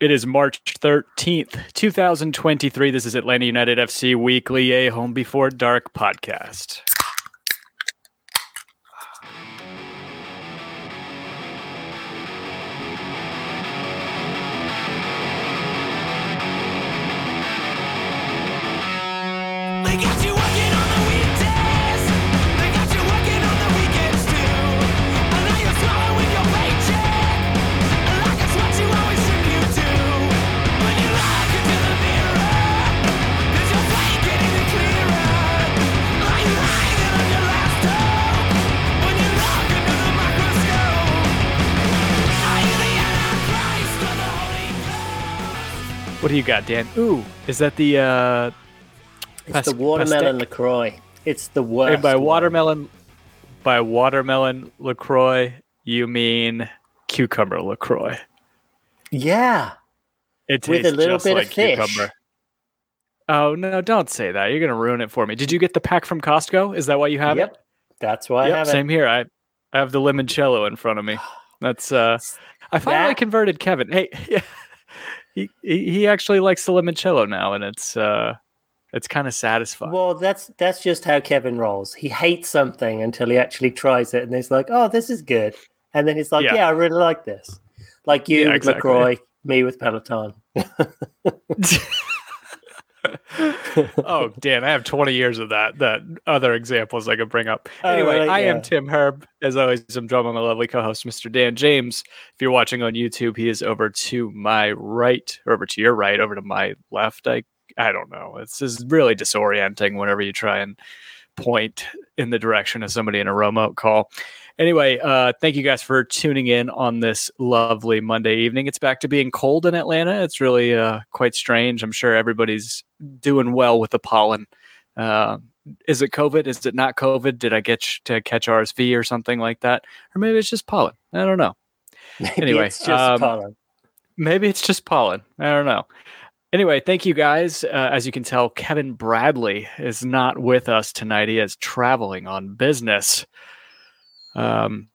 It is March 13th, 2023. This is Atlanta United FC Weekly, a Home Before Dark podcast. What do you got, Dan? Ooh, is that the uh It's Pas- the watermelon Pastèque? LaCroix. It's the worst. by one. watermelon by watermelon LaCroix, you mean cucumber LaCroix. Yeah. It tastes With a little just bit of like fish. cucumber. Oh no, don't say that. You're gonna ruin it for me. Did you get the pack from Costco? Is that why you have Yep. it? That's why I yep, have same here. I, I have the limoncello in front of me. That's uh I finally That- converted Kevin. Hey, yeah. He, he actually likes the limoncello now and it's uh it's kind of satisfying. Well, that's that's just how Kevin rolls. He hates something until he actually tries it, and he's like, "Oh, this is good," and then he's like, Yeah. "Yeah, I really like this." Like you Yeah, exactly. LaCroix, me with Peloton. oh, Dan, I have 20 years of that. That other examples I could bring up. Oh, Anyway, really? I am Tim Herb. As always, I'm joined by my lovely co-host, Mr. Dan James. If you're watching on YouTube, he is over to my right, or over to your right, over to my left. I I don't know. It's is really disorienting whenever you try and point in the direction of somebody in a remote call. Anyway, uh, thank you guys for tuning in on this lovely Monday evening. It's back to being cold in Atlanta. It's really uh, quite strange. I'm sure everybody's doing well with the pollen. Uh, is it COVID? Is it not COVID? Did I get to catch RSV or something like that? Or maybe it's just pollen. I don't know. Maybe Anyway, it's just um, pollen. Maybe it's just pollen. I don't know. Anyway, thank you guys. Uh, as you can tell, Kevin Bradley is not with us tonight. He is traveling on business. Um,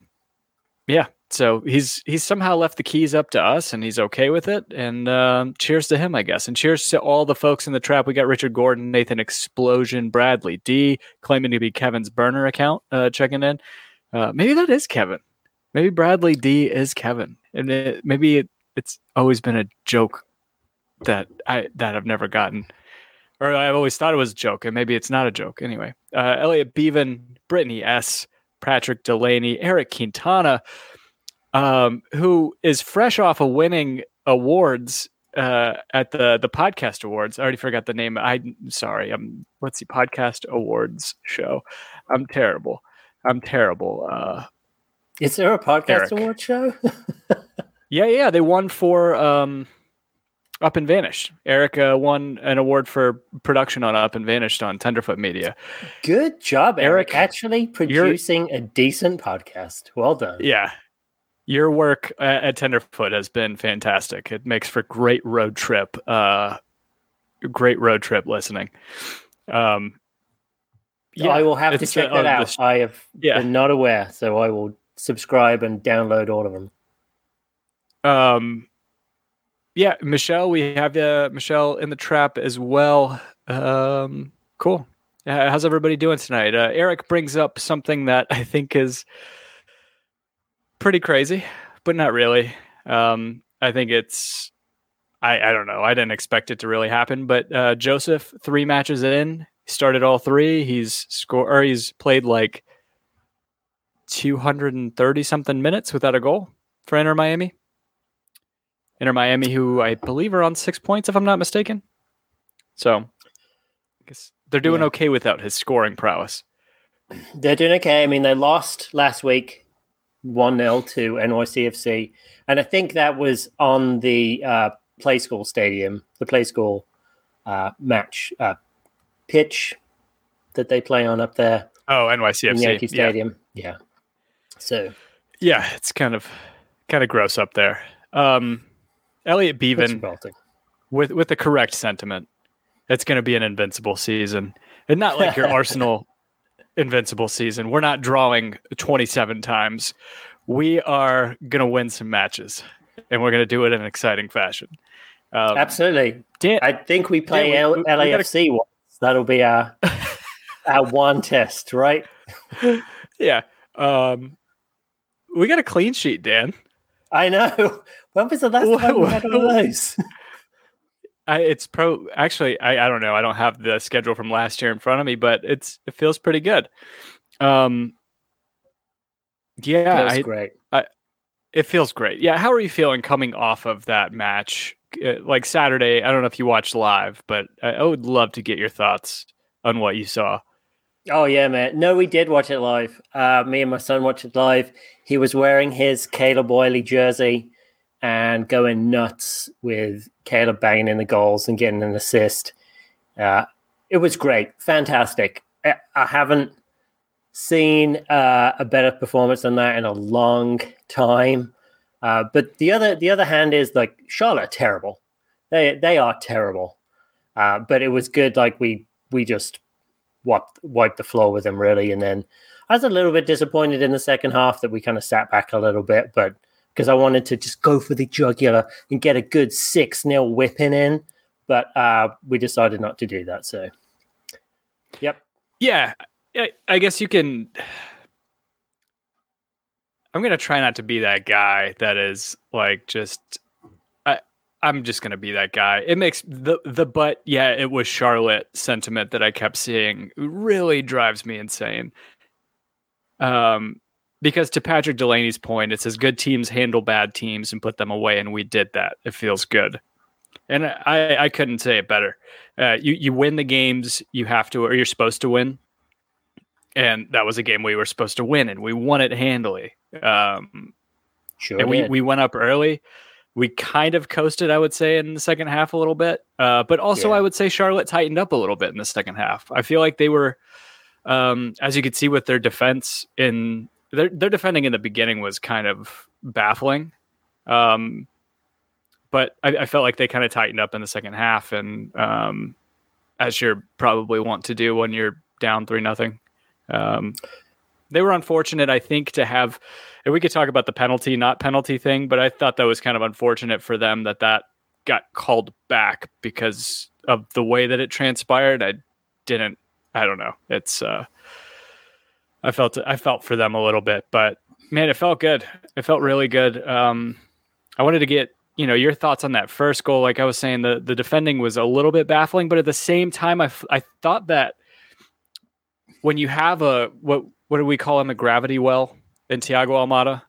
yeah. So he's he's somehow left the keys up to us, and he's okay with it. And um, cheers to him, I guess. And cheers to all the folks in the trap. We got Richard Gordon, Nathan Explosion, Bradley D, claiming to be Kevin's burner account, uh, checking in. Uh, maybe that is Kevin. Maybe Bradley D is Kevin, and it, maybe it, it's always been a joke that I that I've never gotten, or I've always thought it was a joke, and maybe it's not a joke. Anyway, uh, Elliot Bevan, Brittany S, Patrick Delaney, Eric Quintana, um, who is fresh off of winning awards uh, at the the podcast awards. I already forgot the name. I'm sorry. I'm what's the podcast awards show? I'm terrible. I'm terrible. Uh, Is there a podcast Eric. award show? Yeah, yeah, they won for um, Up and Vanished. Eric uh, won an award for production on Up and Vanished on Tenderfoot Media. Good job, Eric. Eric, Actually producing a decent podcast. Well done. Yeah, your work at, at Tenderfoot has been fantastic. It makes for great road trip, uh, great road trip listening. Um, I will have to check uh, that out. sh- I have Yeah. been not aware, so I will subscribe and download all of them. um, yeah, Michelle, we have uh, Michelle in the trap as well. Um, cool. Uh, how's everybody doing tonight? Uh, Eric brings up something that I think is pretty crazy, but not really. Um, I think it's, I, I don't know. I didn't expect it to really happen, but uh, Joseph, three matches in, started all three. He's score or he's played like 230 something minutes without a goal for Inter Miami. Inter Miami, who I believe are on six points, if I'm not mistaken. So, I guess they're doing Yeah. okay without his scoring prowess. They're doing okay. I mean, they lost last week 1 0 to NYCFC. And I think that was on the uh, Play School Stadium, the Play School uh, match uh, pitch that they play on up there Oh, NYCFC. Yankee yeah. Stadium. Yeah. So yeah, it's kind of kind of gross up there. Um, Elliot Bevan with with the correct sentiment. It's going to be an invincible season, and not like your Arsenal invincible season. We're not drawing 27 times. We are going to win some matches. and we're going to do it in an exciting fashion. Um, Absolutely. Dan, I think we play we- L- we- we gotta- LAFC once. That'll be our our one test, right? yeah. Um, we got a clean sheet, Dan. I know. When was the last Wha- time we had one of those? I, it's pro. Actually, I, I don't know. I don't have the schedule from last year in front of me, but it's it feels pretty good. Um, yeah, That's I, great. it feels great. Yeah, how are you feeling coming off of that match? Uh, like Saturday, I don't know if you watched live, but I, I would love to get your thoughts on what you saw. Oh yeah, man. No, we did watch it live. Uh, me and my son watched it live. He was wearing his Caleb Wiley jersey and going nuts with Caleb banging in the goals and getting an assist. Uh, it was great, fantastic. I, I haven't seen uh, a better performance than that in a long time. Uh, but the other the other hand is like Charlotte terrible. They they are terrible. Uh, but it was good. Like we we just wiped wiped the floor with them really, and then I was a little bit disappointed in the second half that we kind of sat back a little bit, but because I wanted to just go for the jugular and get a good six 0 whipping in, but uh, we decided not to do that. So, yep. Yeah, I, guess you can. I'm gonna try not to be that guy that is like just. I I'm just gonna be that guy. It makes the the but yeah, it was Charlotte sentiment that I kept seeing really drives me insane. Um, because to Patrick Delaney's point, it says good teams handle bad teams and put them away, and we did that. It feels good, and I I couldn't say it better. Uh, you you win the games you have to or you're supposed to win and that was a game we were supposed to win and we won it handily um, Sure. and we, we went up early we kind of coasted i would say in the second half a little bit uh, but also Yeah. i would say charlotte tightened up a little bit in the second half i feel like they were um, as you could see with their defense in their, their defending in the beginning was kind of baffling um, but I, I felt like they kind of tightened up in the second half and um, as you're probably want to do when you're down three nothing um, they were unfortunate, I think, to have. And we could talk about the penalty, not penalty thing, but I thought that was kind of unfortunate for them that that got called back because of the way that it transpired. I didn't. I don't know. It's. uh I felt. I felt for them a little bit, but man, it felt good. It felt really good. Um, I wanted to get you know your thoughts on that first goal. Like I was saying, the the defending was a little bit baffling, but at the same time, I f- I thought that when you have a what what do we call him a gravity well in Thiago Almada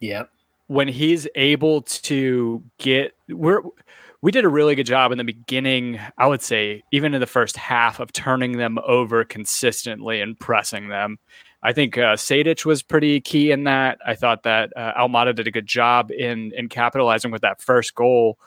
Yep. when he's able to get we're we did a really good job in the beginning I would say even in the first half of turning them over consistently and pressing them. I think uh, Sejdić was pretty key in that. I thought that uh, Almada did a good job in in capitalizing with that first goal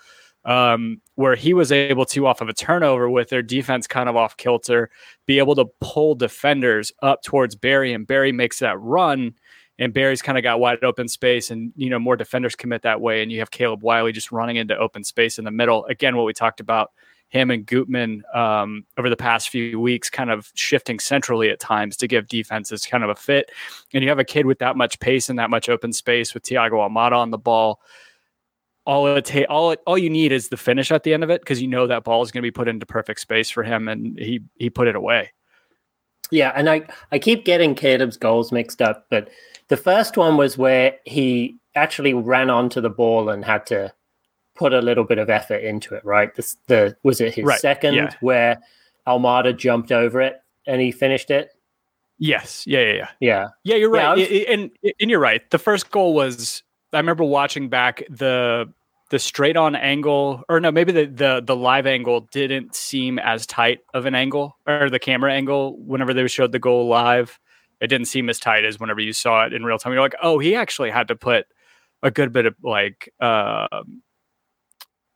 um, where he was able to, off of a turnover with their defense kind of off kilter, be able to pull defenders up towards Barry, and Barry makes that run, and Barry's kind of got wide open space, and you know more defenders commit that way, and you have Caleb Wiley just running into open space in the middle. Again, what we talked about him and Gutman um, over the past few weeks, kind of shifting centrally at times to give defenses kind of a fit, and you have a kid with that much pace and that much open space with Thiago Almada on the ball all it ta- all it, all you need is the finish at the end of it because you know that ball is going to be put into perfect space for him, and he he put it away. Yeah, and I I keep getting Caleb's goals mixed up, but the first one was where he actually ran onto the ball and had to put a little bit of effort into it, right? This the was it his Right, second yeah. where Almada jumped over it and he finished it? Yes, yeah, yeah, yeah, Yeah. yeah. You're Yeah, right, was- I- I- and and you're right. The first goal was I remember watching back the the straight on angle, or no, maybe the the the live angle didn't seem as tight of an angle, or the camera angle whenever they showed the goal live. It didn't seem as tight as whenever you saw it in real time. You're like, oh, he actually had to put a good bit of like um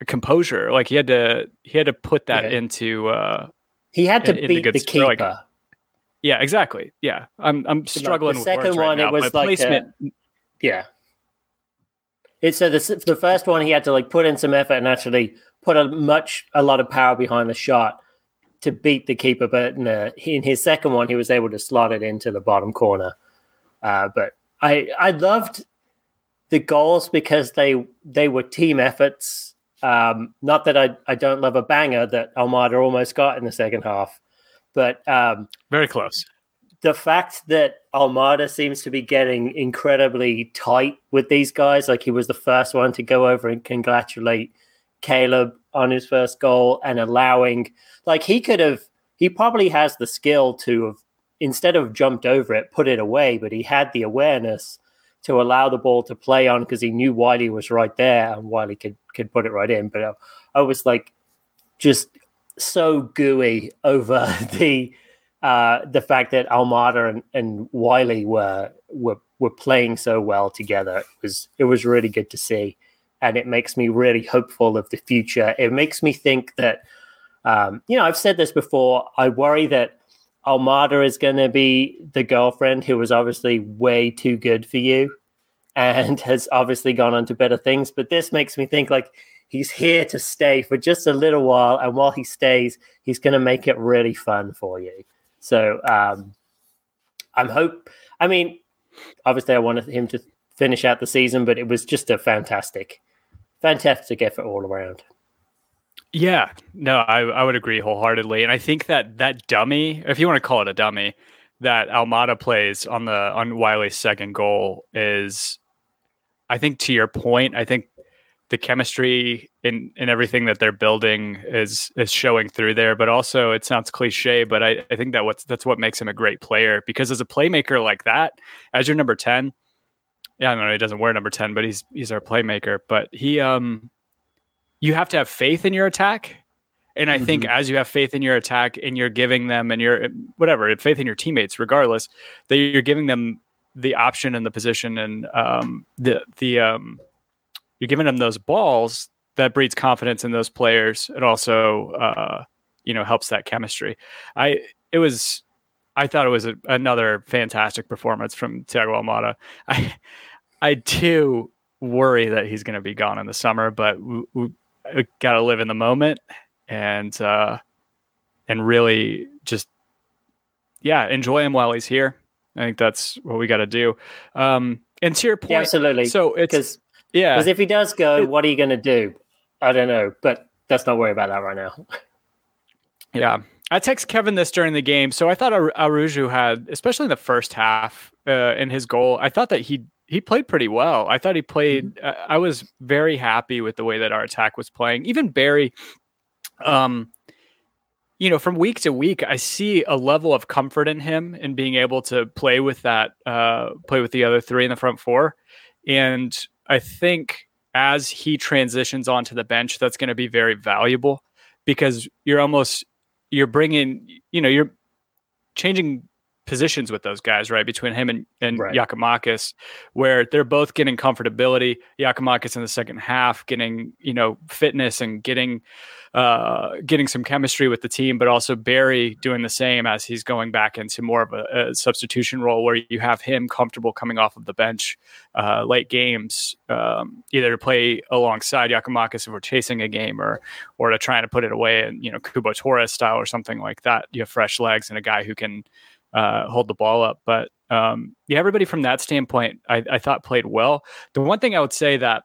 composure. Like he had to he had to put that Yeah. into uh He had to In- the beat the spell, like- keeper. yeah, exactly. Yeah. I'm I'm struggling with second words right one, it was but like a- placement Yeah. It's so the the first one he had to like put in some effort and actually put a much a lot of power behind the shot to beat the keeper. But in, in his second one, he was able to slot it into the bottom corner. Uh, but I I loved the goals because they they were team efforts. Um, not that I, I don't love a banger that Almada almost got in the second half, but um, Very close. the fact that Almada seems to be getting incredibly tight with these guys, like he was the first one to go over and congratulate Caleb on his first goal and allowing, like he could have, he probably has the skill to have, instead of jumped over it, put it away, but he had the awareness to allow the ball to play on because he knew Wiley was right there and Wiley could could put it right in. But I, I was like just so gooey over the uh, the fact that Almada and, and Wiley were were were playing so well together. It was it was really good to see, and it makes me really hopeful of the future. It makes me think that um, you know I've said this before. I worry that Almada is going to be the girlfriend who was obviously way too good for you and has obviously gone on to better things. But this makes me think like he's here to stay for just a little while. And while he stays, he's going to make it really fun for you. So um, I'm hope. I mean, obviously, I wanted him to finish out the season, but it was just a fantastic, fantastic effort all around. Yeah, no, I, I would agree wholeheartedly, and I think that that dummy, if you want to call it a dummy, that Almada plays on the on Wiley's second goal is, I think to your point, I think the chemistry in in everything that they're building is is showing through there. But also, it sounds cliche, but I, I think that what's that's what makes him a great player because as a playmaker like that, as your number ten, yeah, I know he doesn't wear number ten, but he's he's our playmaker. But he um you have to have faith in your attack. And I think as you have faith in your attack and you're giving them and you're whatever, faith in your teammates, regardless, that you're giving them the option and the position and um, the the um, you're giving them those balls that breeds confidence in those players. It also uh, you know helps that chemistry. I it was I thought it was a, another fantastic performance from Thiago Almada. I I do worry that he's going to be gone in the summer, but we, we got to live in the moment and uh, and really just yeah enjoy him while he's here. I think that's what we got to do. Um, and to your point, Yeah, absolutely. So it's Because yeah, because if he does go, It- what are you going to do? I don't know, but let's not worry about that right now. Yeah. I text Kevin this during the game. So I thought Ar- Araújo had, especially in the first half, uh, in his goal, I thought that he he played pretty well. I thought he played. Uh, I was very happy with the way that our attack was playing. Even Barry, um, you know, from week to week, I see a level of comfort in him in being able to play with that, uh, play with the other three in the front four, and I think as he transitions onto the bench, that's going to be very valuable because you're almost you're bringing you know you're changing positions with those guys right between him and, and Right. Giakoumakis where they're both getting comfortability Giakoumakis in the second half getting you know fitness and getting uh getting some chemistry with the team but also Barry doing the same as he's going back into more of a, a substitution role where you have him comfortable coming off of the bench uh, late games, um, either to play alongside Giakoumakis if we're chasing a game, or or to try to put it away and you know Cubo Torres style or something like that. You have fresh legs and a guy who can uh, hold the ball up. But um, yeah, everybody from that standpoint, I, I thought played well. The one thing I would say that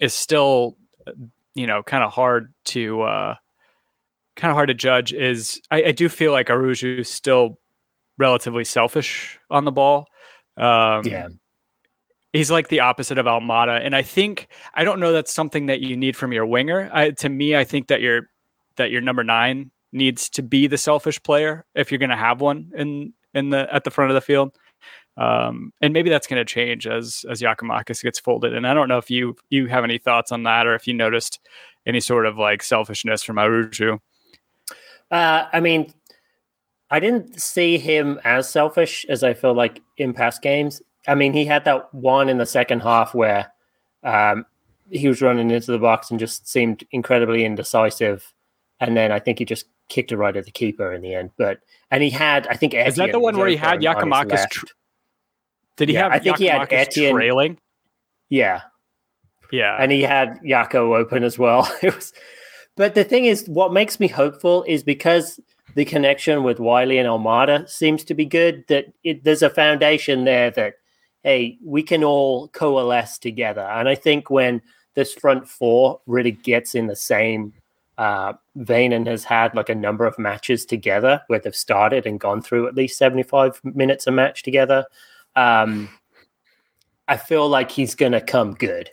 is still, uh, you know, kind of hard to uh, kind of hard to judge is I, I do feel like Araújo is still relatively selfish on the ball. Um, Yeah. he's like the opposite of Almada, and I think I don't know that's something that you need from your winger. I, to me, I think that your that your number nine needs to be the selfish player if you're going to have one in in the at the front of the field. Um, and maybe that's going to change as as Giakoumakis gets folded. And I don't know if you you have any thoughts on that, or if you noticed any sort of like selfishness from Araújo. Uh, I mean, I didn't see him as selfish as I feel like in past games. I mean, he had that one in the second half where um, he was running into the box and just seemed incredibly indecisive. And then I think he just kicked it right at the keeper in the end. But and he had, I think, Is that the one where he had Giakoumakis? Tr- did he Yeah, have I think he had Etienne- trailing? yeah, Yeah, and he had Yako open as well. It was, but the thing is, what makes me hopeful is because the connection with Wiley and Almada seems to be good. That it, there's a foundation there that hey, we can all coalesce together. And I think when this front four really gets in the same uh, vein and has had like a number of matches together where they've started and gone through at least 75 minutes a match together, um, I feel like he's going to come good.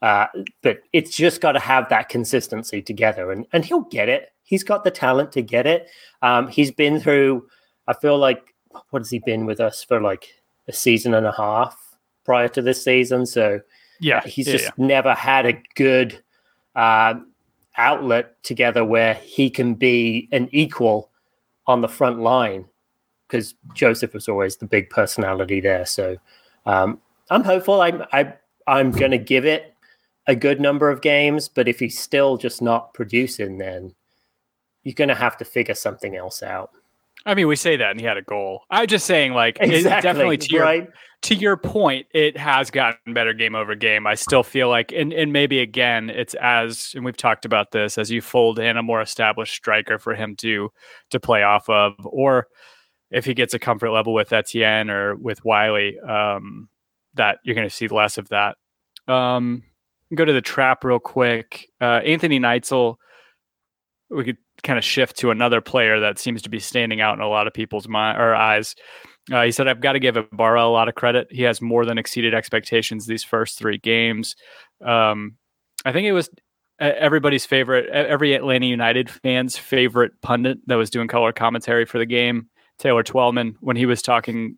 Uh, but it's just got to have that consistency together, and and he'll get it. He's got the talent to get it. Um, he's been through. I feel like what has he been with us for like a season and a half prior to this season? So Yeah, he's yeah, just yeah. never had a good uh, outlet together where he can be an equal on the front line because Joseph was always the big personality there. So um, I'm hopeful. I'm I, I'm going to give it a good number of games, but if he's still just not producing, then you're going to have to figure something else out. I mean, we say that, and he had a goal. I'm just saying, like, it- definitely to your to your point, it has gotten better game over game. I still feel like, and, and maybe again, it's as, and we've talked about this, as you fold in a more established striker for him to to play off of, or if he gets a comfort level with Etienne or with Wiley, um, that you're going to see less of that. Um, go to the trap real quick. Uh, Anthony Neitzel, we could kind of shift to another player that seems to be standing out in a lot of people's mind or eyes. Uh, he said, I've got to give Ibarra a lot of credit. He has more than exceeded expectations these first three games. Um, I think it was everybody's favorite, every Atlanta United fan's favorite pundit that was doing color commentary for the game, Taylor Twellman, when he was talking,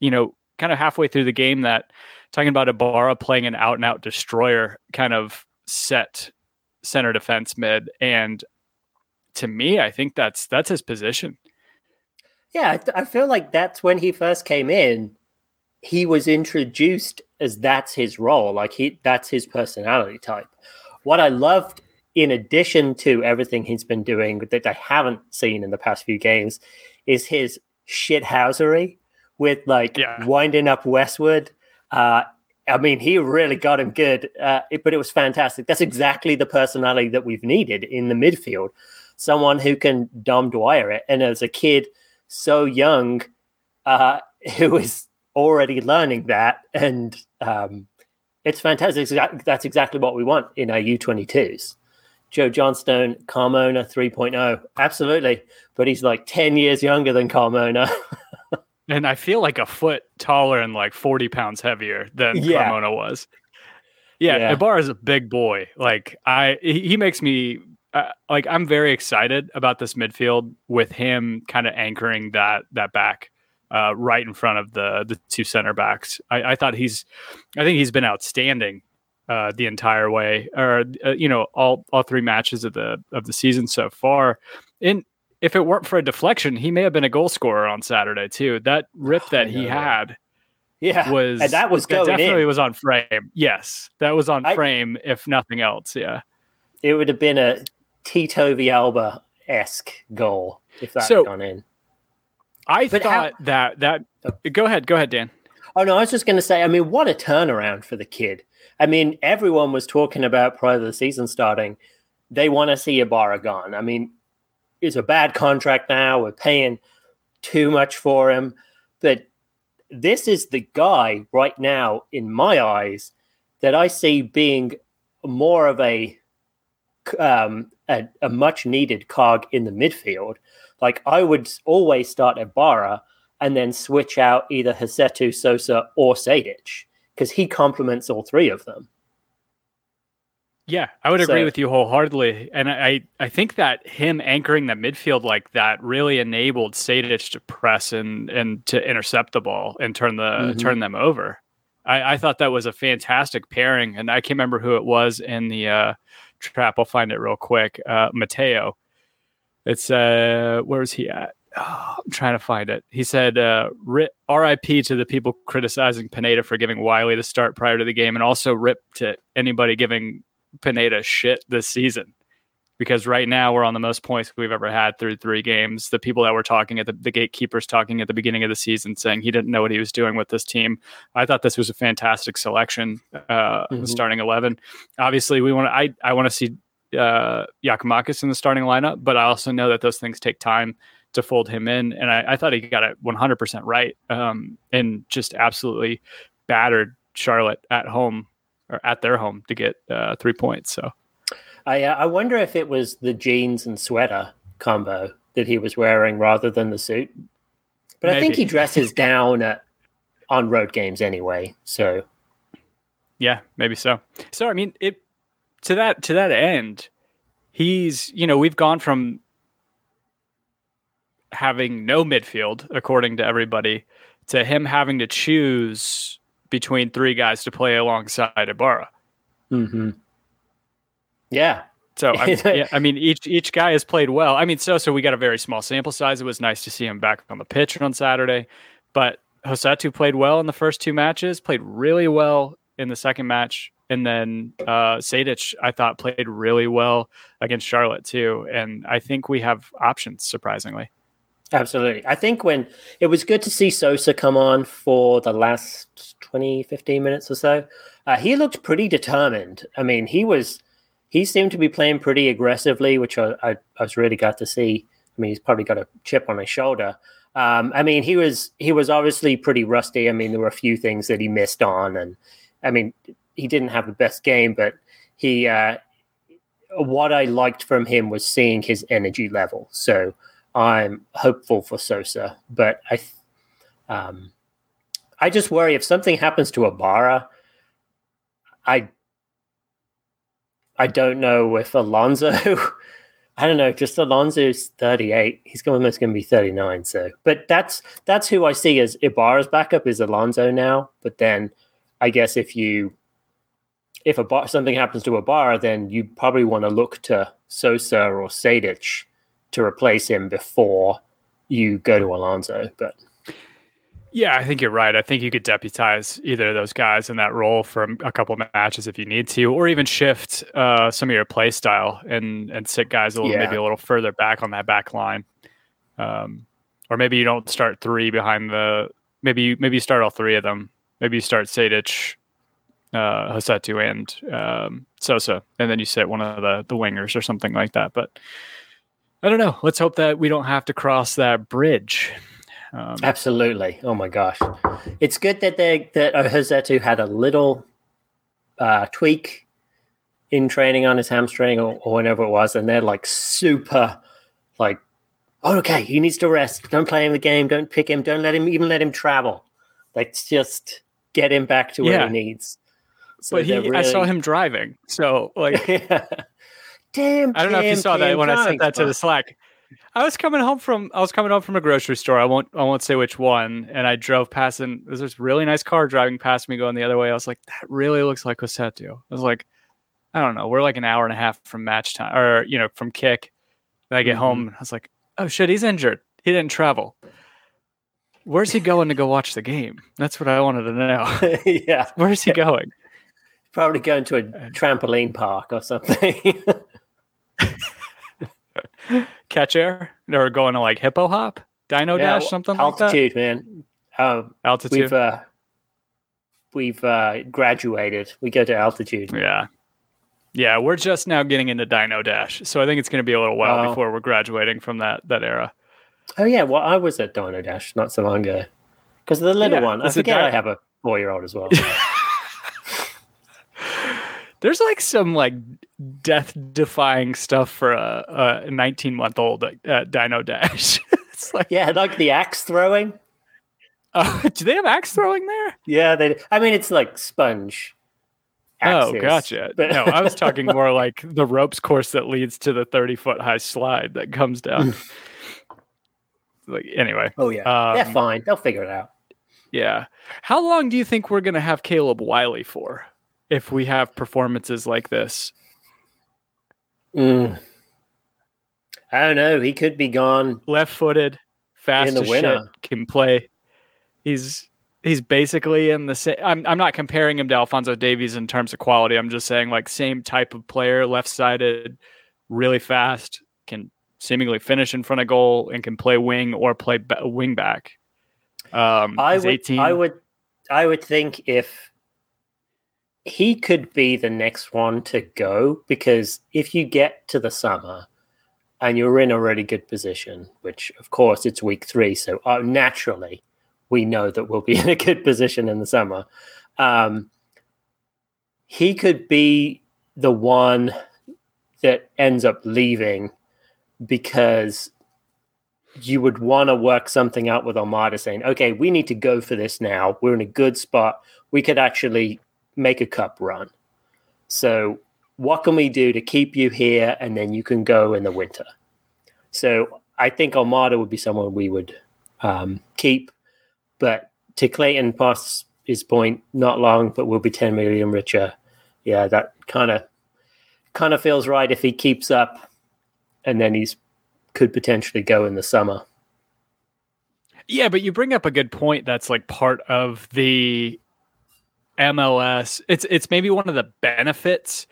you know, kind of halfway through the game, that talking about Ibarra playing an out and out destroyer kind of set center defense mid. And to me, I think that's that's his position. Yeah, I, feel like that's when he first came in. He was introduced as that's his role, like he that's his personality type. What I loved, in addition to everything he's been doing that I haven't seen in the past few games, is his shithousery with like Yeah. winding up Westwood. Uh, I mean, he really got him good, uh, it- but it was fantastic. That's exactly the personality that we've needed in the midfield. Someone who can Dom Dwyer it. And as a kid so young, uh, who is already learning that. And um, it's fantastic. That's exactly what we want in our U22s. Joe Johnstone, Carmona 3.0. Absolutely. But he's like 10 years younger than Carmona. And I feel like a foot taller and like 40 pounds heavier than Yeah. Carmona was. Yeah, Yeah. is a big boy. Like I, he he makes me uh, like I'm very excited about this midfield with him kind of anchoring that that back uh, right in front of the the two center backs. I, I thought he's, I think he's been outstanding uh, the entire way, or uh, you know all all three matches of the of the season so far. And if it weren't for a deflection, he may have been a goal scorer on Saturday too. That rip Oh, that he had yeah. was and that was that definitely in. was on frame. Yes, that was on I- frame, if nothing else. Yeah. It would have been a Tito Villalba esque goal if that So- had gone in. I But how- thought that that. Oh. Go ahead. Go ahead, Dan. Oh no, I was just going to say. I mean, what a turnaround for the kid. I mean, everyone was talking about prior to the season starting. They want to see Ibarra gone. I mean, it's a bad contract now. We're paying too much for him, but this is the guy right now, in my eyes, that I see being more of a um, a, a much needed cog in the midfield. Like I would always start Ibarra and then switch out either Rossetto, Sosa, or Sejdić because he complements all three of them. Yeah, I would agree So- with you wholeheartedly, and I I think that him anchoring that midfield like that really enabled Sejdić to press and and to intercept the ball and turn the Mhm. turn them over. I, I thought that was a fantastic pairing, and I can't remember who it was in the uh, trap. I'll find it real quick. Uh, Mateo. It's uh, where is he at? Oh, I'm trying to find it. He said, uh, "R.I.P. to the people criticizing Pineda for giving Wiley the start prior to the game, and also rip to anybody giving Pineda shit this season." Because right now we're on the most points we've ever had through three games. The people that were talking at the, the gatekeepers talking at the beginning of the season saying he didn't know what he was doing with this team. I thought this was a fantastic selection, uh, Mhm. starting eleven. Obviously, we want to. I I want to see uh, Giakoumakis in the starting lineup, but I also know that those things take time to fold him in, and I, I thought he got it 100 percent right, um, and just absolutely battered Charlotte at home or at their home to get uh, three points. So I uh, I wonder if it was the jeans and sweater combo that he was wearing rather than the suit. But I think he dresses down at, on road games anyway. So Yeah, maybe so. So I mean, it to that to that end, he's you know we've gone from having no midfield according to everybody to him having to choose between three guys to play alongside Ibarra. mhm. yeah, So I, yeah, I mean, each each guy has played well. I mean, so so we got a very small sample size. It was nice to see him back on the pitch on Saturday, but Rossetto played well in the first two matches. Played really well in the second match, and then uh, Sejdić I thought played really well against Charlotte too. And I think we have options surprisingly. Absolutely. I think when it was good to see Sosa come on for the last 20, 15 minutes or so, uh, he looked pretty determined. I mean, he was, he seemed to be playing pretty aggressively, which I, I, I was really glad to see. I mean, he's probably got a chip on his shoulder. Um, I mean, he was, he was obviously pretty rusty. I mean, there were a few things that he missed on. And I mean, he didn't have the best game, but he, uh, what I liked from him was seeing his energy level. So, I'm hopeful for Sosa, but I, um, I just worry if something happens to Ibarra. I, I don't know if Alonso. I don't know. Just Alonso's thirty-eight. He's almost going to be thirty-nine. So, but that's that's who I see as Ibarra's backup is Alonso now. But then, I guess if you if a bar, something happens to Ibarra, then you probably want to look to Sosa or Sejdić to replace him before you go to Alonso. But Yeah, I think you're right. I think you could deputize either of those guys in that role for a couple of matches if you need to, or even shift uh, some of your play style and and sit guys a little Yeah. maybe a little further back on that back line. Um, or maybe you don't start three behind the. Maybe you maybe you start all three of them. Maybe you start Sejdić, uh, Rossetto, and um, Sosa, and then you sit one of the the wingers or something like that. But I don't know. Let's hope that we don't have to cross that bridge. Um, absolutely, oh my gosh, it's good that they that Ohozetu had a little uh, tweak in training on his hamstring or, or whenever it was, and they're like super, like, oh, okay, he needs to rest. Don't play him the game. Don't pick him. Don't let him even let him travel. Like, just get him back to where Yeah. he needs. So but he, they're I saw him driving. So like, Damn. I don't know if you saw that when I sent that to the Slack. I was coming home from I was coming home from a grocery store. I won't I won't say which one. And I drove past and there's this really nice car driving past me going the other way. I was like, that really looks like Rossetto. I was like, I don't know. We're like an hour and a half from match time or you know, from kick. Then I get Mhm. home and I was like, oh shit, he's injured. He didn't travel. Where's he going to go watch the game? That's what I wanted to know. yeah, Where's he going? probably going to a trampoline park or something. Catch air? Or going to like hippo hop? Dino Yeah, dash, something like that? altitude, man. Um, Altitude. we've uh, we've uh, graduated. We go to altitude. Yeah. Yeah, we're just now getting into Dino Dash. So I think it's going to be a little while before we're graduating from that that era. Oh yeah, well, I was at Dino Dash not so long ago because the little Yeah, one. I forget di- I have a four-year-old as well. There's like some like death defying stuff for a, a 19 month old at Dino Dash. it's like, yeah, like the axe throwing. uh, do they have axe throwing there? Yeah, they. I mean, it's like sponge. Oh, gotcha. but- No, I was talking more like the ropes course that leads to the 30 foot high slide that comes down. like, anyway, oh yeah, they're um, fine. They'll figure it out. Yeah. How long do you think we're going to have Caleb Wiley for if we have performances like this? Mm. I don't know. He could be gone. Left footed, fast In the as shit, can play. He's he's basically in the same. I'm I'm not comparing him to Alphonso Davies in terms of quality. I'm just saying like same type of player, left sided, really fast, can seemingly finish in front of goal, and can play wing or play ba- wing back. Um, I would. 18. I would. I would think if he could be the next one to go, because if you get to the summer and you're in a really good position, which of course it's week three, so uh, naturally we know that we'll be in a good position in the summer. Um, he could be the one that ends up leaving because you would want to work something out with Almada saying, okay, we need to go for this now. We're in a good spot. We could actually make a cup run. So, what can we do to keep you here and then you can go in the winter? So, I think Almada would be someone we would um, keep. But to Clayton past his point, not long, but we'll be 10 million richer. Yeah, that kind of kind of feels right if he keeps up and then he's could potentially go in the summer. Yeah, but you bring up a good point that's like part of the MLS. It's it's maybe one of the benefits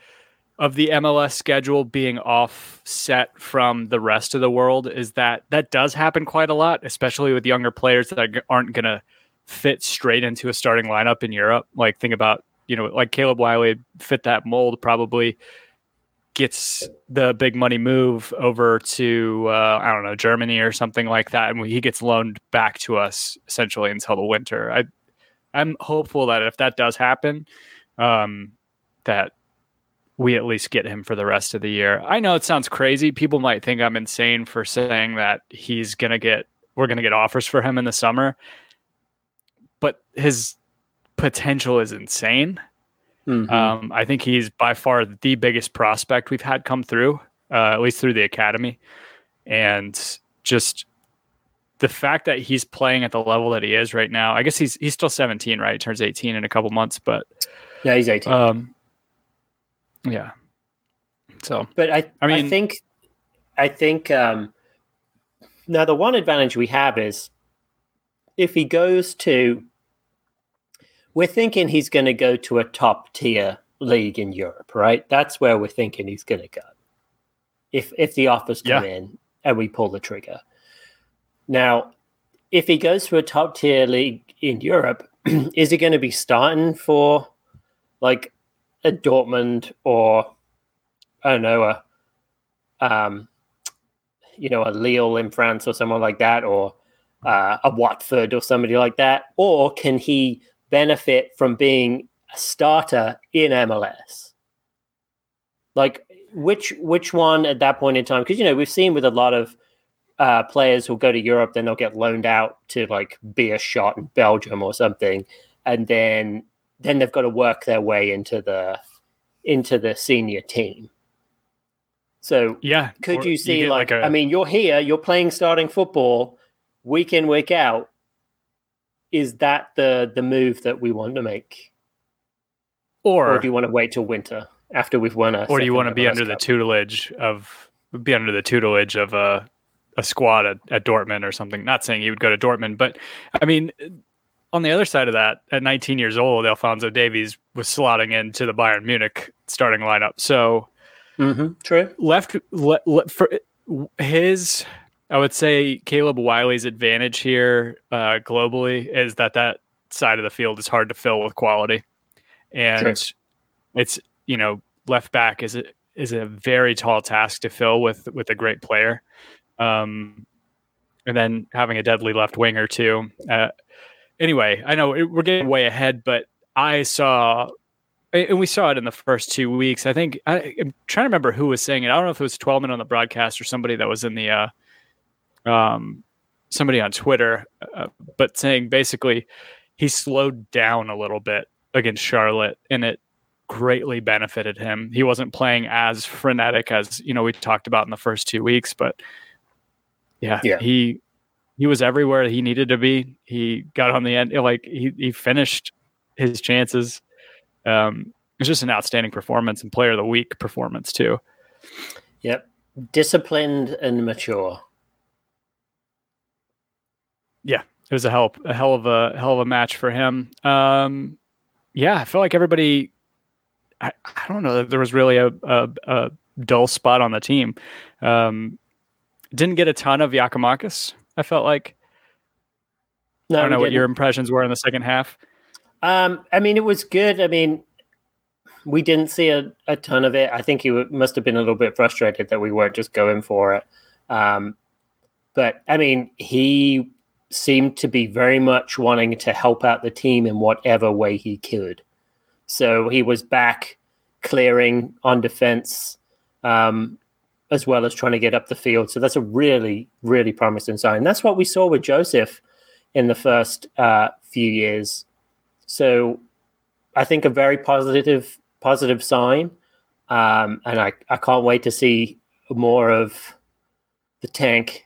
of the MLS schedule being offset from the rest of the world is that that does happen quite a lot, especially with younger players that aren't going to fit straight into a starting lineup in Europe. Like think about, you know, like Caleb Wiley fit that mold probably gets the big money move over to uh, I don't know Germany or something like that, and he gets loaned back to us essentially until the winter. I I'm hopeful that if that does happen, um, that we at least get him for the rest of the year. I know it sounds crazy. People might think I'm insane for saying that he's gonna get we're gonna get offers for him in the summer, but his potential is insane. Mhm. Um, I think he's by far the biggest prospect we've had come through, uh, at least through the academy, and just the fact that he's playing at the level that he is right now. I guess he's he's still 17, right? He turns 18 in a couple months, but yeah, he's 18. um, yeah. So But I, I mean, I think, I think um, now the one advantage we have is if he goes to, we're thinking he's going to go to a top tier league in Europe, right? That's where we're thinking he's going to go. If if the offers come in and we pull the trigger. Now, if he goes to a top tier league in Europe, is he going to be starting for like a Dortmund or I don't know a um you know a Lille in France or someone like that or uh, a Watford or somebody like that? Or can he benefit from being a starter in MLS like which which one at that point in time? Because you know we've seen with a lot of uh, players who'll go to Europe then they'll get loaned out to like be a shot in Belgium or something and then then they've got to work their way into the into the senior team. So yeah, could you see get like, a- I mean you're here, you're playing starting football week in week out. Is that the the move that we want to make, or, or do you want to wait till winter after we've won a? or do you want to be under the tutelage of be under the tutelage of a a squad at, at Dortmund or something? Not saying he would go to Dortmund, but I mean, on the other side of that, at 19 years old, Alphonso Davies was slotting into the Bayern Munich starting lineup. So Mhm, True. left le, le, for his i would say caleb wiley's advantage here uh, globally is that that side of the field is hard to fill with quality and it's you know left back is a, is a very tall task to fill with with a great player um and then having a deadly left winger too uh, anyway i know it- we're getting way ahead but i saw and we saw it in the first two weeks. I think I, I'm trying to remember who was saying it. I don't know if it was Twellman on the broadcast or somebody that was in the, uh, um, somebody on Twitter, uh, but saying basically he slowed down a little bit against Charlotte, and it greatly benefited him. He wasn't playing as frenetic as you know we talked about in the first two weeks, but yeah, Yeah. he he was everywhere he needed to be. He got on the end, like he he finished his chances. Um, it's just an outstanding performance and player of the week performance too. Yep. Disciplined and mature. Yeah, it was a help a hell of a hell of a match for him. Um, yeah, I feel like everybody. I, I don't know that there was really a, a, a dull spot on the team. Um, didn't get a ton of Giakoumakis. I felt like No, I don't know what your impressions were in the second half. Um, I mean, it was good. I mean, we didn't see a, a ton of it. I think he w- must have been a little bit frustrated that we weren't just going for it. Um, but I mean, he seemed to be very much wanting to help out the team in whatever way he could. So he was back clearing on defense, um, as well as trying to get up the field. So that's a really, really promising sign. That's what we saw with Joseph in the first uh, few years. So I think a very positive, positive sign. Um, and I, I can't wait to see more of the tank.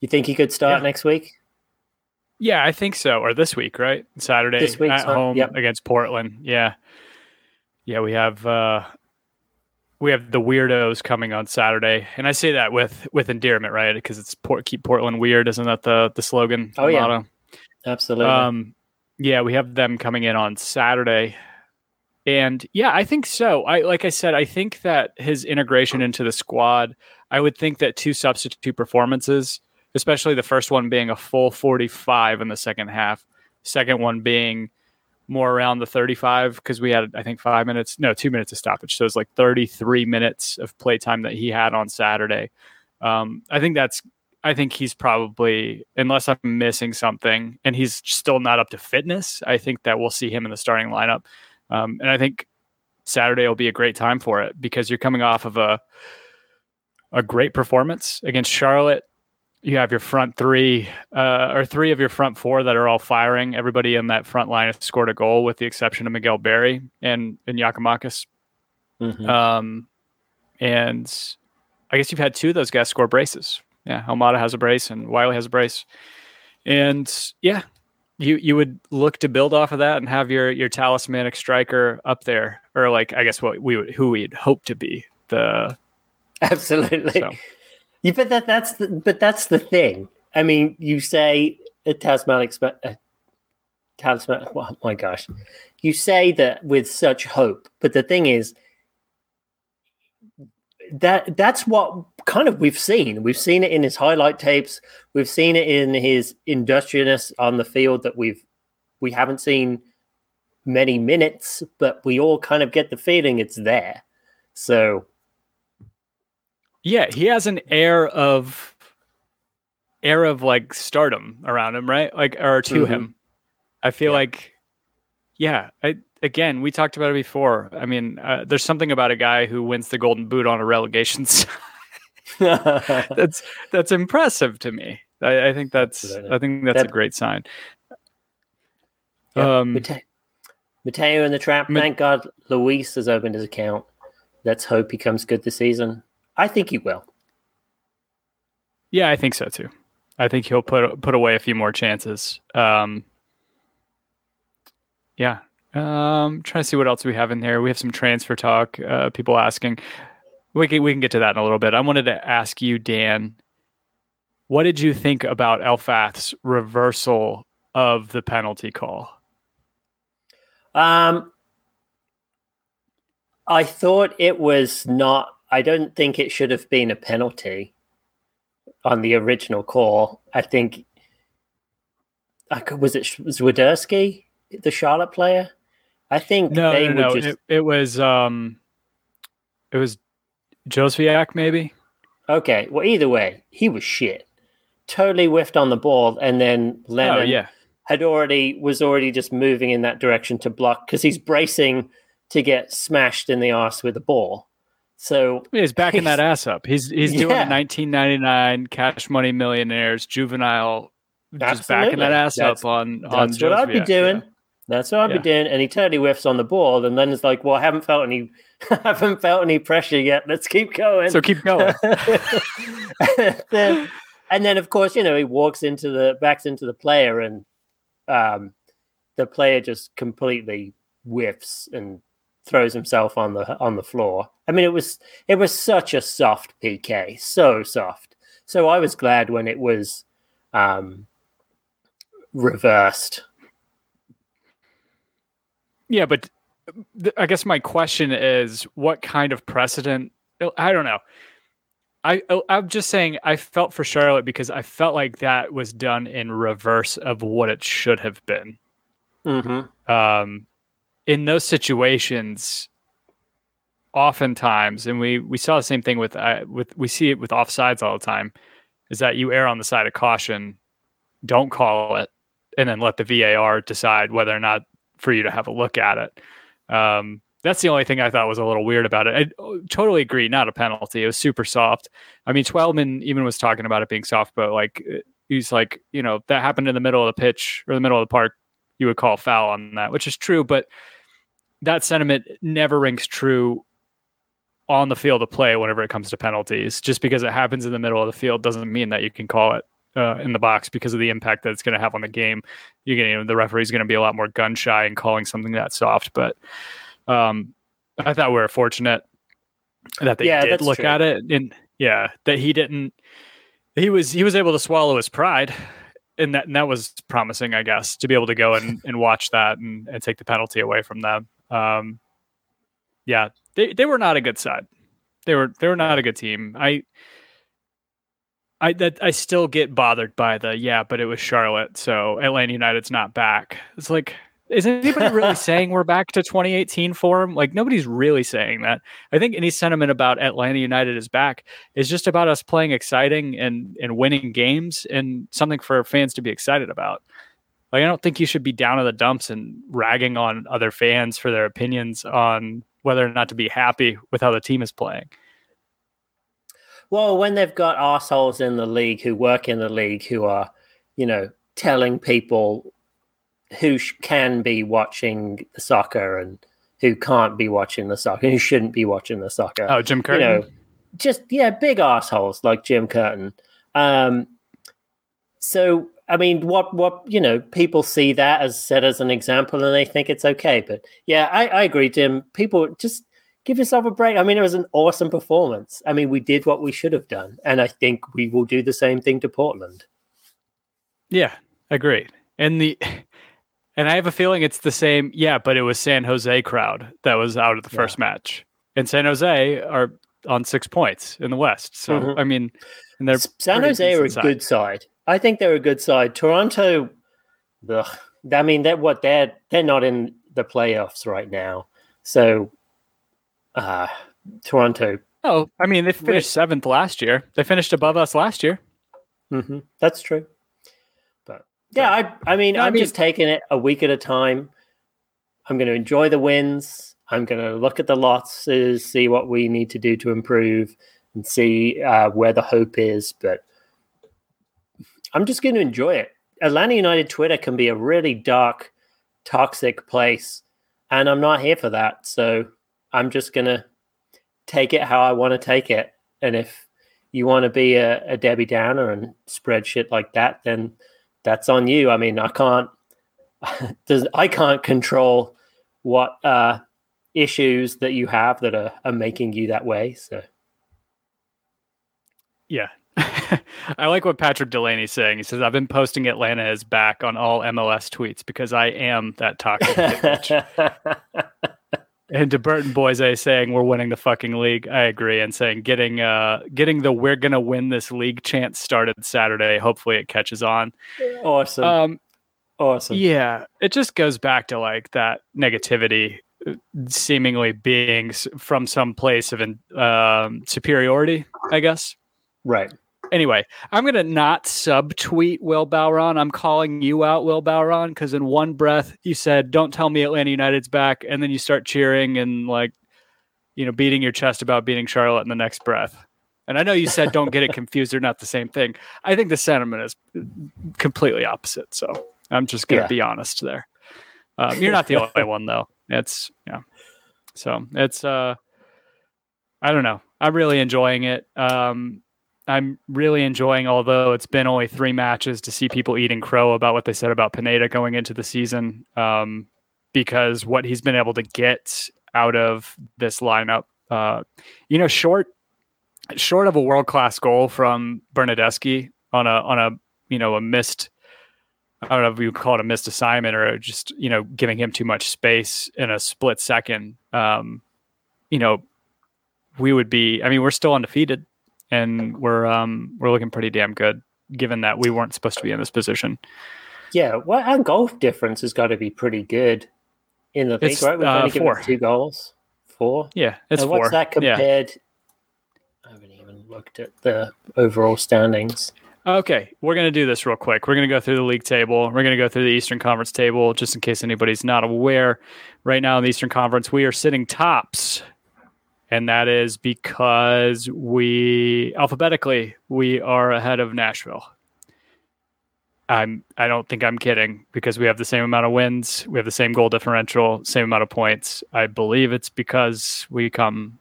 You think he could start Yeah. next week? Yeah, I think so. Or this week, right? Saturday This week, at sorry. home Yep. against Portland. Yeah. Yeah, we have uh we have the weirdos coming on Saturday. And I say that with with endearment, right? Because it's Port keep Portland weird, isn't that the the slogan? Oh, yeah. motto? Absolutely. Um, yeah, we have them coming in on Saturday. And yeah, I think so. I like I said, I think that his integration into the squad, I would think that two substitute performances, especially the first one being a full 45 in the second half, second one being more around the 35 because we had I think 5 minutes, no, 2 minutes of stoppage. So it's like 33 minutes of playtime that he had on Saturday. Um, I think that's I think he's probably, unless I'm missing something, and he's still not up to fitness. I think that we'll see him in the starting lineup, um, and I think Saturday will be a great time for it because you're coming off of a a great performance against Charlotte. You have your front three, uh, or three of your front four that are all firing. Everybody in that front line has scored a goal, with the exception of Miguel Berry and and Giakoumakis. Mhm. Um, and I guess you've had two of those guys score braces. Yeah, Almada has a brace and Wiley has a brace. And yeah, you you would look to build off of that and have your your talismanic striker up there, or like I guess what we would who we'd hope to be the Absolutely. so Yeah, but that that's the, but that's the thing. I mean, you say a Tasmanic uh, talisman. Oh my gosh, you say that with such hope, but the thing is that that's what kind of we've seen. We've seen it in his highlight tapes. We've seen it in his industriousness on the field that we've we haven't seen many minutes, but we all kind of get the feeling it's there. So yeah, he has an air of air of like stardom around him, right? Like or to Mhm. him. I feel Yeah. like yeah, I again, we talked about it before. I mean, uh, there's something about a guy who wins the golden boot on a relegation side that's that's impressive to me. I, I think that's Absolutely. I think that's a great sign. Yeah, Um, Mate- Mateo in the trap. Ma- Thank God Luis has opened his account. Let's hope he comes good this season. I think he will. Yeah, I think so too. I think he'll put put away a few more chances. Um, yeah. Um, trying to see what else we have in here. We have some transfer talk. Uh, people asking. We can we can get to that in a little bit. I wanted to ask you, Dan. What did you think about Elfath's reversal of the penalty call? Um, I thought it was not. I don't think it should have been a penalty on the original call. I think. Was it Świderski, the Charlotte player? I think No, they no, no. just. It, it was um, it was Jóźwiak maybe. Okay, well, either way, he was shit. Totally whiffed on the ball, and then Lennon oh yeah, had already was already just moving in that direction to block because he's bracing to get smashed in the arse with the ball. So he's backing that ass up. He's he's doing Yeah. 1999 Cash Money Millionaires juvenile, just backing that ass That's- up on on. that's what I'd be doing. yeah. That's what I'd Yeah. be doing. And he totally whiffs on the ball, and then it's like, well, I haven't felt any, haven't felt any pressure yet. Let's keep going. So keep going. and, then, and then, of course, you know, he walks into the backs into the player, and um, the player just completely whiffs and throws himself on the on the floor. I mean, it was it was such a soft PK, so soft. So I was glad when it was um, reversed. Yeah, but th- I guess my question is, what kind of precedent? I don't know. I I'm just saying I felt for Charlotte because I felt like that was done in reverse of what it should have been. Mm-hmm. Um, in those situations, oftentimes, and we we saw the same thing with uh, with we see it with offsides all the time, is that you err on the side of caution, don't call it, and then let the VAR decide whether or not for you to have a look at it. Um, that's the only thing I thought was a little weird about it. I oh, totally agree, not a penalty. It was super soft. I mean, Twellman even was talking about it being soft, but like uh, he's like, you know, that happened in the middle of the pitch or the middle of the park, you would call foul on that, which is true, but that sentiment never rings true on the field of play whenever it comes to penalties. Just because it happens in the middle of the field doesn't mean that you can call it uh, in the box because of the impact that it's going to have on the game. You're going to, the referee's going to be a lot more gun shy in calling something that soft. But um, I thought we were fortunate that they Yeah, did look true. at it, and yeah, that he didn't. He was he was able to swallow his pride, and that and that was promising, I guess, to be able to go and, and watch that and, and take the penalty away from them. Um, yeah, they they were not a good side. They were they were not a good team. I I that I still get bothered by the yeah, but it was Charlotte, so Atlanta United's not back. It's like is anybody really saying we're back to 2018 form? Like nobody's really saying that. I think any sentiment about Atlanta United is back is just about us playing exciting and and winning games and something for fans to be excited about. Like I don't think you should be down in the dumps and ragging on other fans for their opinions on whether or not to be happy with how the team is playing. Well, when they've got assholes in the league who work in the league who are, you know, telling people who sh- can be watching the soccer and who can't be watching the soccer, who shouldn't be watching the soccer. Oh, Jim you Curtin. know, just yeah, big assholes like Jim Curtin. Um, so I mean, what what you know, people see that as set as an example, and they think it's okay. But yeah, I, I agree, Jim. People just give yourself a break. I mean, it was an awesome performance. I mean, we did what we should have done, and I think we will do the same thing to Portland. Yeah, agreed. And the and I have a feeling it's the same. Yeah, but it was San Jose crowd that was out of the Yeah. first match, and San Jose are on six points in the West. So Mhm. I mean, and they're San Jose are a side. good side. I think they're a good side. Toronto, ugh, I mean, they're what they're they're not in the playoffs right now. So, uh, Toronto, Oh, I mean, they finished seventh last year. They finished above us last year. hmm that's true. But yeah, I I mean, No, I I'm mean- just taking it a week at a time. I'm going to enjoy the wins. I'm going to look at the losses, see what we need to do to improve, and see uh, where the hope is. But I'm just going to enjoy it. Atlanta United Twitter can be a really dark, toxic place, and I'm not here for that. So I'm just going to take it how I want to take it. And if you want to be a, a Debbie Downer and spread shit like that, then that's on you. I mean, I can't. Does I can't control what uh, issues that you have that are, are making you that way. So Yeah. I like what Patrick Delaney's saying. He says, I've been posting Atlanta is back on all MLS tweets because I am that toxic and to Burton Boise saying we're winning the fucking league, I agree. And saying getting uh getting the we're gonna win this league chant started Saturday. Hopefully it catches on. awesome, Um awesome. yeah, it just goes back to like that negativity uh, seemingly being from some place of um, superiority, I guess. Right. Anyway, I'm gonna not subtweet Will Bowron. I'm calling you out, Will Bowron, because in one breath you said, "Don't tell me Atlanta United's back," and then you start cheering and like, you know, beating your chest about beating Charlotte in the next breath. And I know you said, "Don't get it confused; they're not the same thing." I think the sentiment is completely opposite. So I'm just gonna Yeah. be honest there. Um, you're not the only one, though. It's yeah. So it's uh, I don't know. I'm really enjoying it. Um, I'm really enjoying, although it's been only three matches, to see people eating crow about what they said about Pineda going into the season. Um, because what he's been able to get out of this lineup, uh, you know, short short of a world class goal from Bernardeschi on a on a you know a missed. I don't know if you call it a missed assignment or just you know giving him too much space in a split second. Um, you know, we would be. I mean, we're still undefeated, and we're um we're looking pretty damn good, given that we weren't supposed to be in this position. Yeah. Well, our goal difference has got to be pretty good. in the league, right? We've uh, only given four. two goals. Four. Yeah, it's and four. what's that Yeah. compared? I haven't even looked at the overall standings. Okay, we're going to do this real quick. We're going to go through the league table. We're going to go through the Eastern Conference table just in case anybody's not aware. Right now in the Eastern Conference, we are sitting tops. And that is because we alphabetically we are ahead of Nashville. I'm I don't think I'm kidding because we have the same amount of wins, we have the same goal differential, same amount of points. I believe it's because we come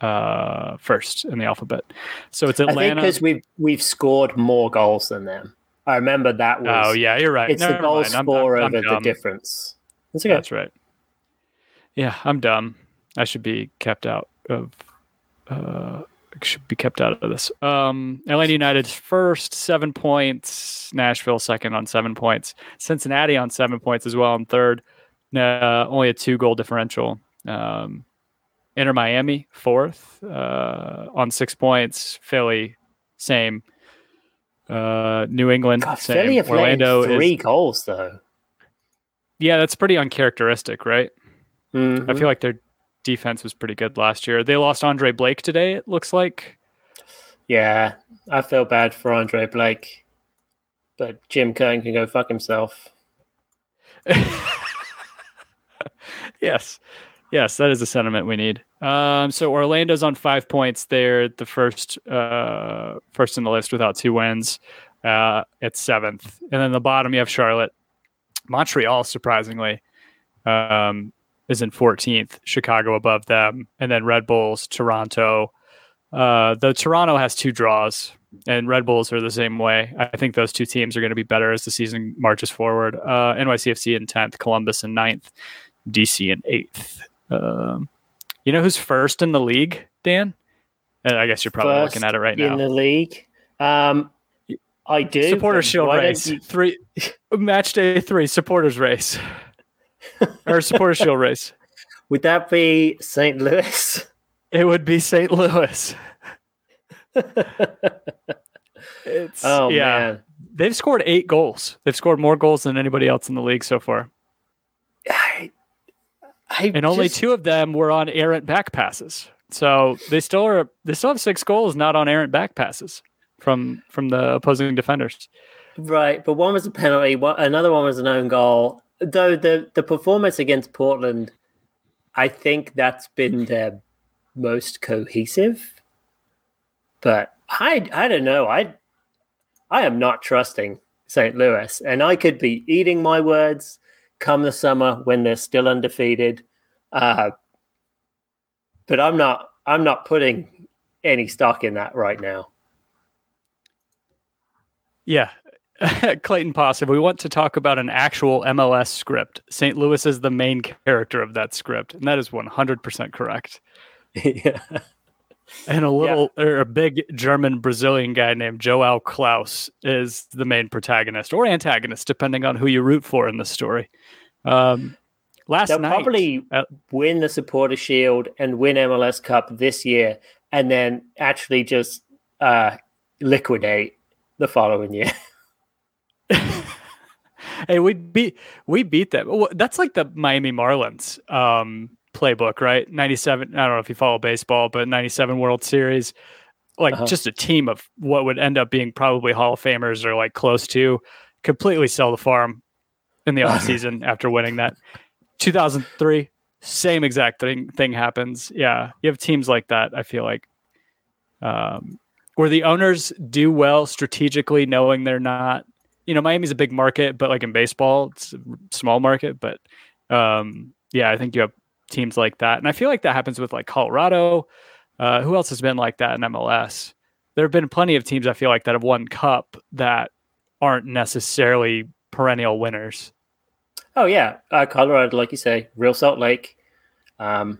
uh first in the alphabet. So it's I think Atlanta. because we've we've scored more goals than them. I remember that was. Oh yeah, you're right. It's the goal mind. I'm- I'm- I'm over the difference. That's okay. That's right. Yeah, I'm dumb. I should be kept out of. Uh, should be kept out of this. Um, Atlanta United first, seven points. Nashville second on seven points. Cincinnati on seven points as well in third. Uh, only a two goal differential. Um, Inter Miami fourth uh, on six points. Philly same. Uh, New England God, same. Philly have Orlando three is goals though. yeah, that's pretty uncharacteristic, right? I Mhm. feel like their defense was pretty good last year. They lost Andre Blake today, it looks like. Yeah, I feel bad for Andre Blake, but Jim Curtin can go fuck himself. yes. Yes, that is a sentiment we need. Um, so Orlando's on five points. They're the first uh, first in the list without two wins. Uh, it's seventh. And then the bottom you have Charlotte. Montreal, surprisingly, um, is in 14th. Chicago above them. And then Red Bulls, Toronto. Uh, though Toronto has two draws and Red Bulls are the same way. I think those two teams are going to be better as the season marches forward. Uh, NYCFC in 10th, Columbus in 9th, DC in 8th. Um, you know who's first in the league, Dan? Uh, I guess you're probably First looking at it right in now. In the league. Um, I do. Supporter but Shield race you- three, match day three, supporters race, or supporter Shield race. Would that be St. Louis? It would be St. Louis. It's oh yeah. man, They've scored eight goals. They've scored more goals than anybody else in the league so far, I, I and only just- two of them were on errant back passes. So they still are. They still have six goals not on errant back passes from from the opposing defenders. Right, but one was a penalty. One, another one was an own goal. Though the the performance against Portland, I think that's been their most cohesive. But I I don't know. I I am not trusting St. Louis, and I could be eating my words come the summer when they're still undefeated. Uh, but I'm not. I'm not putting any stock in that right now. Yeah. Clayton Poss, if we want to talk about an actual MLS script, St. Louis is the main character of that script, and that is 100% correct. yeah. And a little or a big German Brazilian guy named João Klauss is the main protagonist or antagonist, depending on who you root for in the story. Um, last They'll night, probably uh, win the Supporter Shield and win MLS Cup this year, and then actually just uh, liquidate the following year. hey, we beat we beat them. That's like the Miami Marlins um, playbook, right? Ninety seven. I don't know if you follow baseball, but ninety seven World Series, like Uh-huh. just a team of what would end up being probably Hall of Famers or like close to, completely sell the farm in the off season after winning that. Two thousand three, same exact thing thing happens. Yeah, you have teams like that. I feel like. Um, where the owners do well strategically, knowing they're not you know, Miami's a big market, but like in baseball, it's a small market. But um, yeah, I think you have teams like that, and I feel like that happens with like Colorado. Uh, who else has been like that in MLS? There have been plenty of teams I feel like that have won Cup that aren't necessarily perennial winners. Oh yeah, uh, Colorado, like you say, Real Salt Lake, um,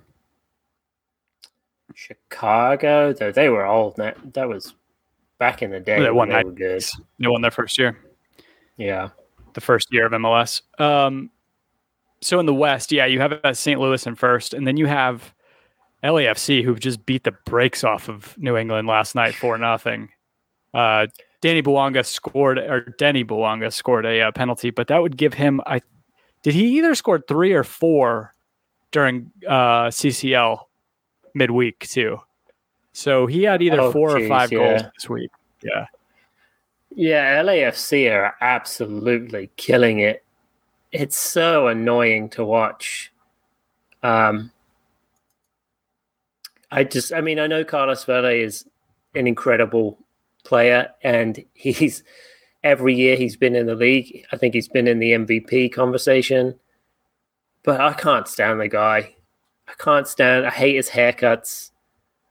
Chicago. Though they were all that. That was back in the day. They won they were good. They won their first year, Yeah. the first year of MLS. Um, so in the West, yeah, you have uh, St. Louis in first, and then you have LAFC who just beat the brakes off of New England last night for nothing. Uh, Danny Bouanga scored, or Denny Bouanga scored a uh, penalty, but that would give him, I Did he either scored three or four during uh, CCL midweek too? So he had either Oh, four or geez, five goals this week. Yeah. Yeah, LAFC are absolutely killing it. It's so annoying to watch. Um, I just, I mean, I know Carlos Vela is an incredible player, and he's every year he's been in the league. I think he's been in the MVP conversation, but I can't stand the guy. I can't stand. I hate his haircuts.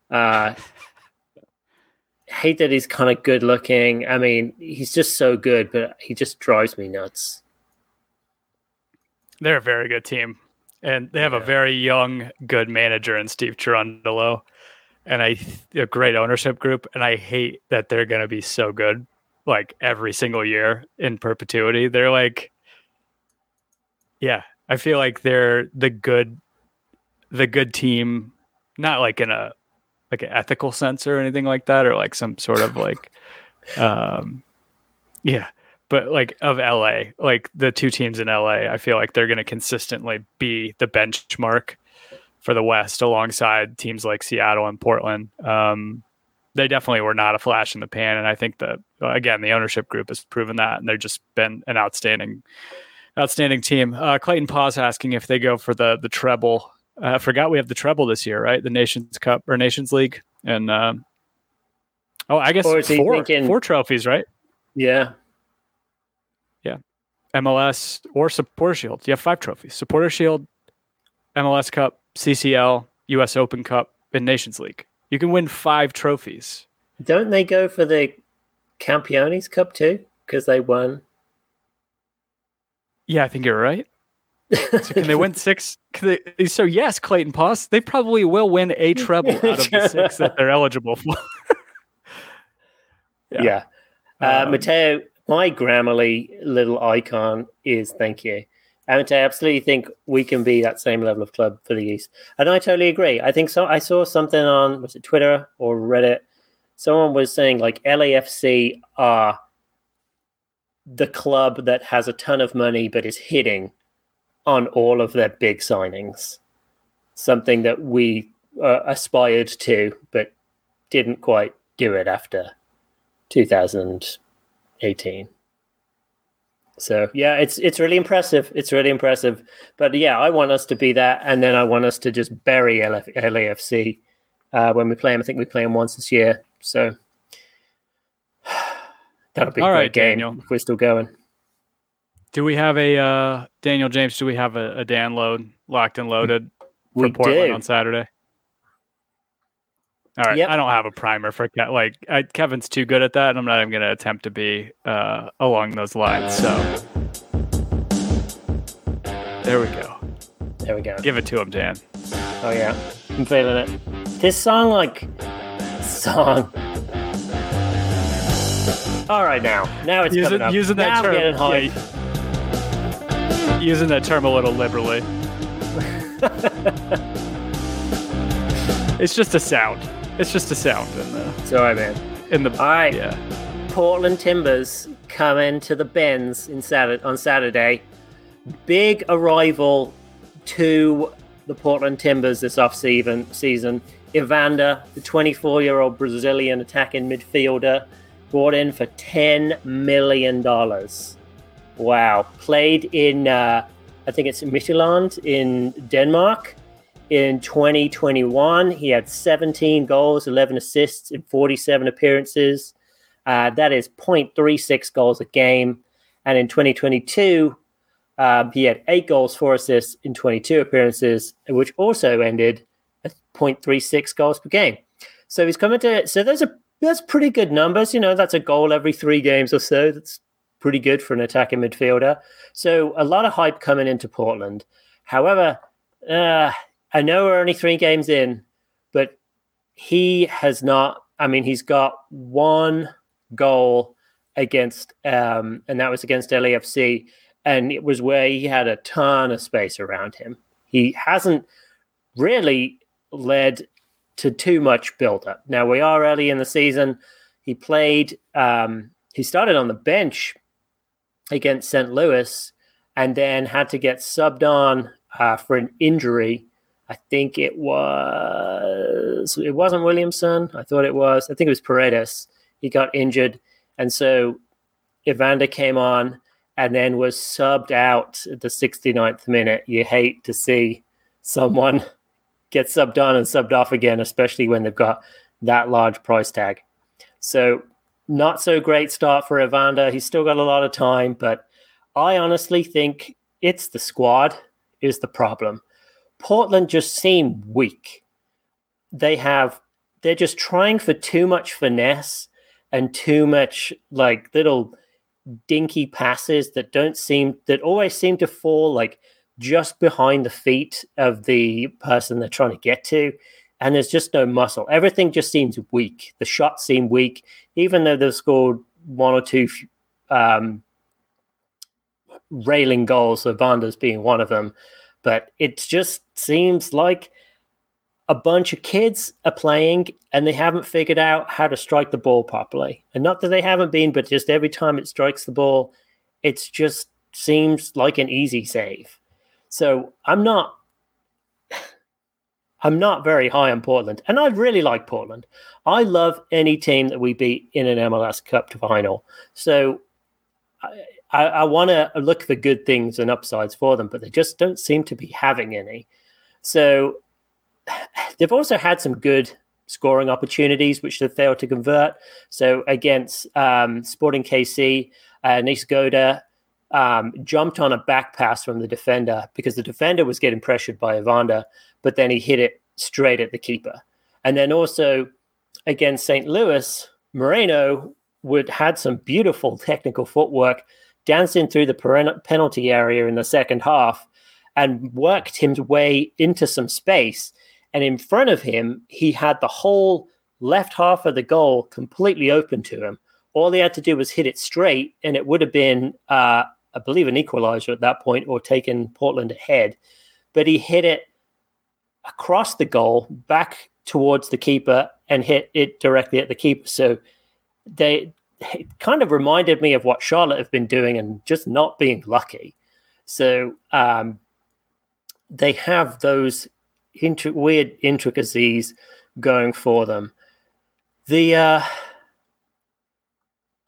Uh, hate that he's kind of good looking. I mean, he's just so good, but he just drives me nuts. They're a very good team, and they have a very young, good manager in Steve Cherundolo, and I a great ownership group. And I hate that they're going to be so good, like every single year in perpetuity. They're like, yeah, I feel like they're the good, the good team, not like in a like an ethical sense or anything like that, or like some sort of like, um, yeah but like of LA, like the two teams in LA, I feel like they're going to consistently be the benchmark for the West alongside teams like Seattle and Portland. Um, they definitely were not a flash in the pan, and I think that again the ownership group has proven that, and they've just been an outstanding, outstanding team. Uh, Clayton Pause asking if they go for the the treble. Uh, I forgot we have the treble this year, right? The Nations Cup or Nations League, and um, oh, I guess Or is he four thinking- four trophies, right? Yeah, yeah. MLS or Supporter Shield. You have five trophies: Supporter Shield, MLS Cup, CCL, U.S. Open Cup, and Nations League. You can win five trophies. Don't they go for the Campeones Cup too? Because they won. Yeah, I think you're right. So can they win six? Can they, so yes, Clayton Poss, they probably will win a treble out of the six that they're eligible for. Yeah. Uh, Um, Mateo, my Grammarly little icon is thank you. And I absolutely think we can be that same level of club for the East. And I totally agree. I think so. I saw something on, was it Twitter or Reddit? Someone was saying like LAFC are the club that has a ton of money but is hitting on all of their big signings. Something that we uh, aspired to but didn't quite do it after 2018. So yeah, it's it's really impressive. It's really impressive. But yeah, I want us to be that, and then I want us to just bury LF- LAFC uh, when we play them. I think we play them once this year, so that'll be a great right, game Daniel. if we're still going. Do we have a uh, Daniel James? Do we have a, a Dan load locked and loaded for We Portland do. on Saturday? All right, Yep. I don't have a primer for Ke- like I, Kevin's too good at that, and I'm not even going to attempt to be uh, along those lines. So there we go. There we go. Give it to him, Dan. Oh yeah, I'm feeling it. This song, like song. All right, now, now it's Using, coming up. using that now I'm term, getting hype. yeah, using that term a little liberally. it's just a sound. It's just a sound in the right, man. in the All right, yeah. Portland Timbers come into the Benz in Saturday, on Saturday. Big arrival to the Portland Timbers this off-season. Season. Evander, the 24-year-old Brazilian attacking midfielder, brought in for ten million dollars. Wow! Played in, uh, I think it's Midtjylland in Denmark. In 2021, he had 17 goals, 11 assists in 47 appearances. Uh, that is 0.36 goals a game. And in 2022, uh, he had eight goals, four assists in 22 appearances, which also ended at 0.36 goals per game. So he's coming to. So those are that's pretty good numbers. You know, that's a goal every three games or so. That's pretty good for an attacking midfielder. So a lot of hype coming into Portland. However, uh, I know we're only three games in, but he has not. I mean, he's got one goal against, um, and that was against LAFC, and it was where he had a ton of space around him. He hasn't really led to too much build up. Now we are early in the season. He played. Um, he started on the bench against St. Louis, and then had to get subbed on uh, for an injury. I think it was it wasn't Williamson. I thought it was. I think it was Paredes. He got injured, and so Evander came on and then was subbed out at the 69th minute. You hate to see someone get subbed on and subbed off again, especially when they've got that large price tag. So, not so great start for Evander. He's still got a lot of time, but I honestly think it's the squad is the problem. Portland just seem weak. They have they're just trying for too much finesse and too much like little dinky passes that don't seem that always seem to fall like just behind the feet of the person they're trying to get to and there's just no muscle everything just seems weak the shots seem weak even though they've scored one or two um, railing goals Evander's being one of them but it just seems like a bunch of kids are playing and they haven't figured out how to strike the ball properly. And not that they haven't been, but just every time it strikes the ball, it just seems like an easy save. So I'm not I'm not very high on Portland. And I really like Portland. I love any team that we beat in an MLS Cup final. So I, I, I want to look for good things and upsides for them, but they just don't seem to be having any. So they've also had some good scoring opportunities, which they've failed to convert. So against um, Sporting KC, uh, Nice um, jumped on a back pass from the defender because the defender was getting pressured by Evander, but then he hit it straight at the keeper. And then also against St. Louis, Moreno would had some beautiful technical footwork, dancing through the penalty area in the second half, and worked his way into some space and in front of him, he had the whole left half of the goal completely open to him. All he had to do was hit it straight, and it would have been, uh, I believe, an equalizer at that point or taken Portland ahead. But he hit it across the goal, back towards the keeper, and hit it directly at the keeper. So they it kind of reminded me of what Charlotte have been doing and just not being lucky. So um, they have those weird intricacies going for them. The uh,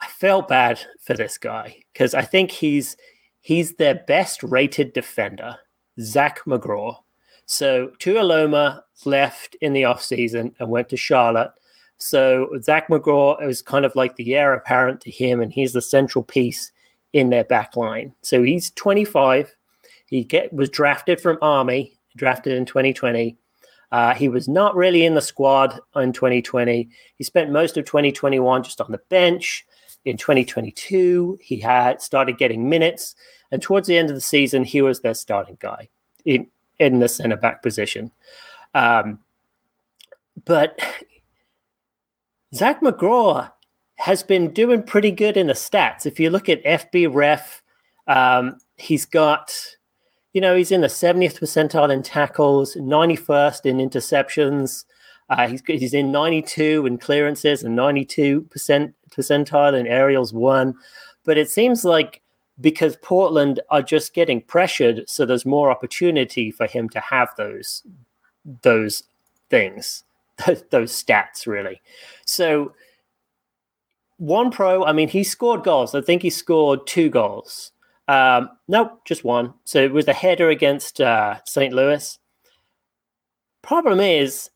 I felt bad for this guy because I think he's he's their best rated defender, Zach McGraw. So Tuiloma left in the offseason and went to Charlotte. So Zach McGraw is kind of like the heir apparent to him, and he's the central piece in their back line. So he's 25. He get was drafted from Army drafted in 2020. Uh, he was not really in the squad in 2020. He spent most of 2021 just on the bench. In 2022, he had started getting minutes, and towards the end of the season, he was their starting guy in in the center back position. Um, but Zach McGraw has been doing pretty good in the stats. If you look at FB Ref, um, he's got you know, he's in the 70th percentile in tackles, 91st in interceptions. Uh, he's, he's in 92 in clearances and 92 percent percentile in aerials one. But it seems like because Portland are just getting pressured, so there's more opportunity for him to have those those things, those stats really. So one pro, I mean, he scored goals. I think he scored two goals. Um, nope, just one. So it was a header against uh, St. Louis. Problem is,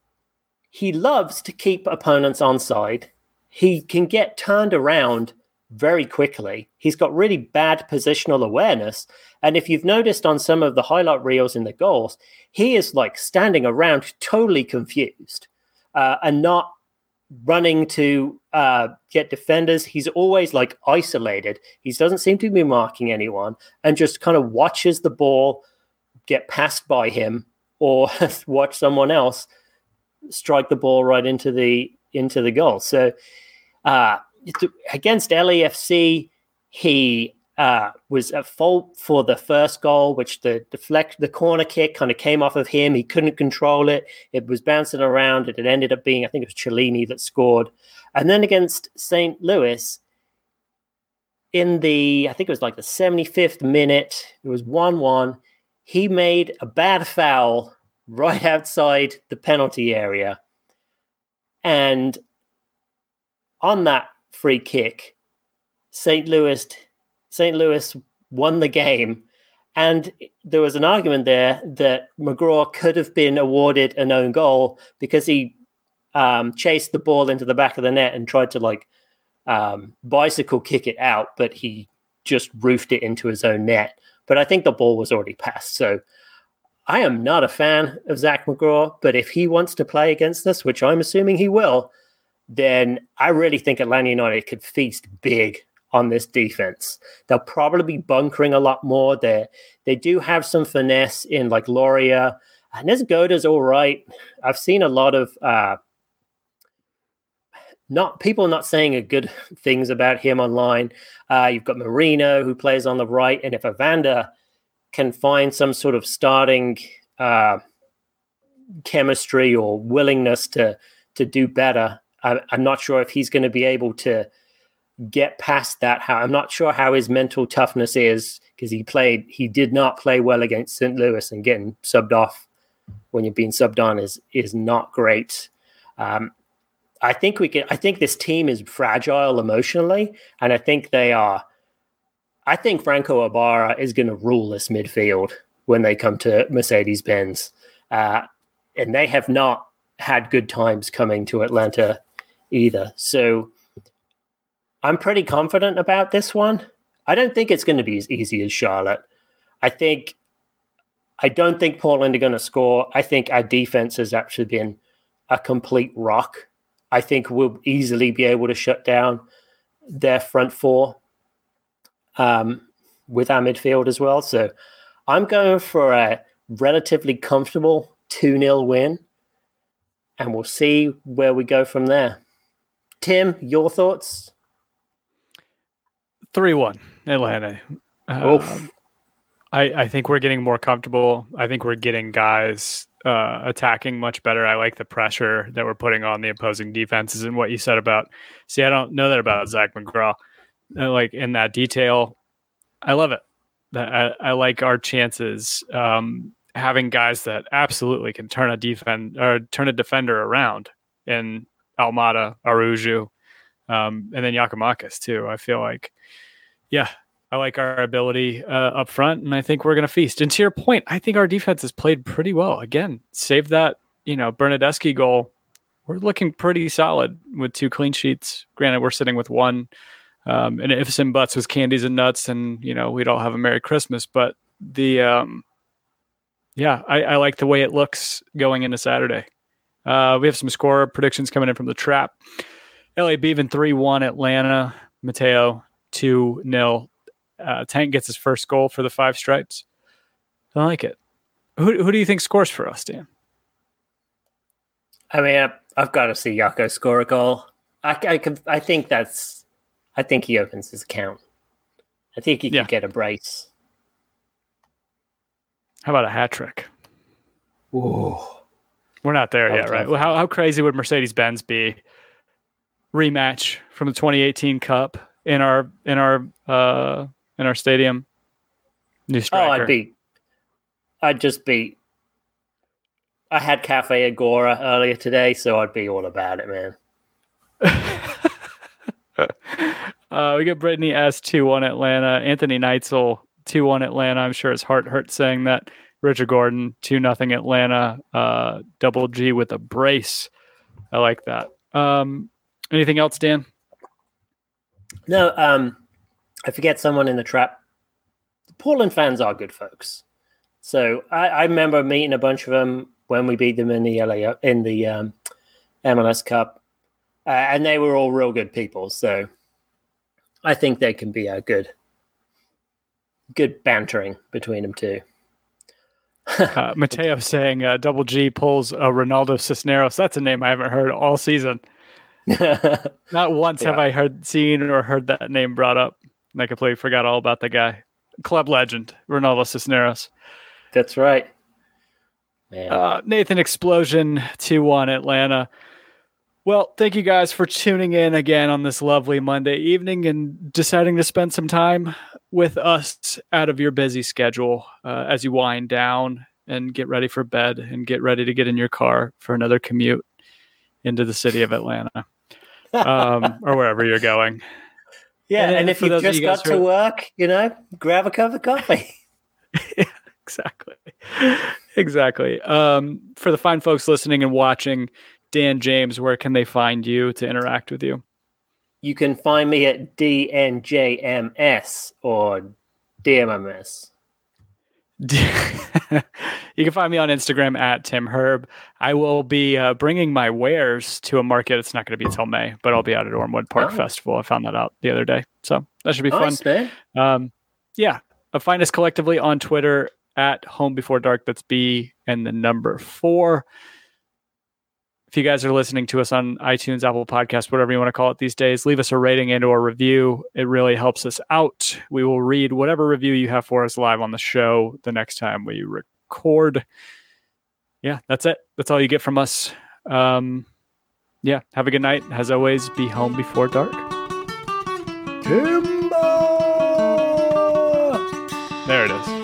he loves to keep opponents onside. He can get turned around very quickly. He's got really bad positional awareness. And if you've noticed on some of the highlight reels in the goals, he is like standing around totally confused uh, and not running to uh, get defenders. He's always like isolated. He doesn't seem to be marking anyone and just kind of watches the ball get passed by him or watch someone else strike the ball right into the into the goal. So uh, against LAFC, he uh, was at fault for the first goal, which the deflect the corner kick kind of came off of him. He couldn't control it. It was bouncing around. It ended up being, I think it was Chiellini that scored. And then against St. Louis, in the I think it was like the 75th minute. It was 1-1. He made a bad foul right outside the penalty area. And on that free kick, St. Louis St. Louis won the game. And there was an argument there that McGraw could have been awarded an own goal because he um, chased the ball into the back of the net and tried to like um, bicycle kick it out, but he just roofed it into his own net. But I think the ball was already passed. So I am not a fan of Zach McGraw, but if he wants to play against us, which I'm assuming he will, then I really think Atlanta United could feast big on this defense. They'll probably be bunkering a lot more. They they do have some finesse in like Loria. And Goda's all right. I've seen a lot of uh, not people not saying good things about him online. Uh, you've got Moreno who plays on the right, and if Evander can find some sort of starting uh, chemistry or willingness to to do better, I, I'm not sure if he's going to be able to get past that. How I'm not sure how his mental toughness is because he played, he did not play well against St. Louis, and getting subbed off when you're being subbed on is is not great. Um, I think we can. I think this team is fragile emotionally, and I think they are. I think Franco Ibarra is going to rule this midfield when they come to Mercedes Benz, uh, and they have not had good times coming to Atlanta either. So I'm pretty confident about this one. I don't think it's going to be as easy as Charlotte. I think I don't think Portland are going to score. I think our defense has actually been a complete rock. I think we'll easily be able to shut down their front four um, with our midfield as well. So I'm going for a relatively comfortable 2 0 win, and we'll see where we go from there. Tim, your thoughts? Three one Atlanta. Uh, I I think we're getting more comfortable. I think we're getting guys uh, attacking much better. I like the pressure that we're putting on the opposing defenses and what you said about. See, I don't know that about Zach McGraw. Uh, like in that detail, I love it. I, I like our chances um, having guys that absolutely can turn a defend or turn a defender around in Almada, Araújo, um, and then Giakoumakis too. I feel like, yeah, I like our ability uh, up front, and I think we're going to feast. And to your point, I think our defense has played pretty well. Again, save that you know Bernardeschi goal. We're looking pretty solid with two clean sheets. Granted, we're sitting with one. Um, and ifs and buts with candies and nuts, and you know we'd all have a Merry Christmas. But the um, yeah, I, I like the way it looks going into Saturday. Uh, we have some score predictions coming in from the trap. LA Beaven 3 1 Atlanta. Mateo 2 0. Uh, Tank gets his first goal for the five stripes. I like it. Who, who do you think scores for us, Dan? I mean, I've got to see Yako score a goal. I, I, could, I think that's, I think he opens his account. I think he Yeah. could get a brace. How about a hat trick? Whoa. We're not there yet, right? Well, how, how crazy would Mercedes Benz be? Rematch from the 2018 Cup in our in our uh in our stadium. New Oh. I'd be, I'd just be. I had Cafe Agora earlier today, so I'd be all about it, man. uh, we got Brittany S two one Atlanta. Anthony Neitzel two one Atlanta. I'm sure his heart hurts saying that. Richard Gordon two nothing Atlanta. Uh, double G with a brace. I like that. Um, anything else, Dan? No, um, I forget someone in the trap. The Portland fans are good folks. So I, I remember meeting a bunch of them when we beat them in the LA in the um, MLS Cup, uh, and they were all real good people. So I think they can be a good, good bantering between them too. Uh, Mateo saying uh, Double G pulls uh, Ronaldo Cisneros. That's a name I haven't heard all season. Not once have I heard, seen, or heard that name brought up. And I completely forgot all about the guy. Club legend, Ronaldo Cisneros. That's right. Man. Uh, Nathan Explosion 2 1 Atlanta. Well, thank you guys for tuning in again on this lovely Monday evening and deciding to spend some time with us out of your busy schedule uh, as you wind down and get ready for bed and get ready to get in your car for another commute into the city of Atlanta um, or wherever you're going. Yeah, And and, if you've just you got to are- work, you know, grab a cup of coffee. exactly. Exactly. Um, for the fine folks listening and watching, Dan James, where can they find you to interact with you? you can find me at DNJMS or DMMS. you can find me on Instagram at Tim Herb. I will be uh, bringing my wares to a market. It's not going to be until May, but I'll be out at Ormewood Park Oh. Festival. I found that out the other day, so that should be fun. Nice, man. Um, yeah, uh, find us collectively on Twitter at Home Before Dark. That's B and the number four. If you guys are listening to us on iTunes, Apple Podcast, whatever you want to call it these days, leave us a rating and or a review. It really helps us out. We will read whatever review you have for us live on the show the next time we record. Yeah, that's it. That's all you get from us. Um, yeah, have a good night. As always, be home before dark. Timber! There it is.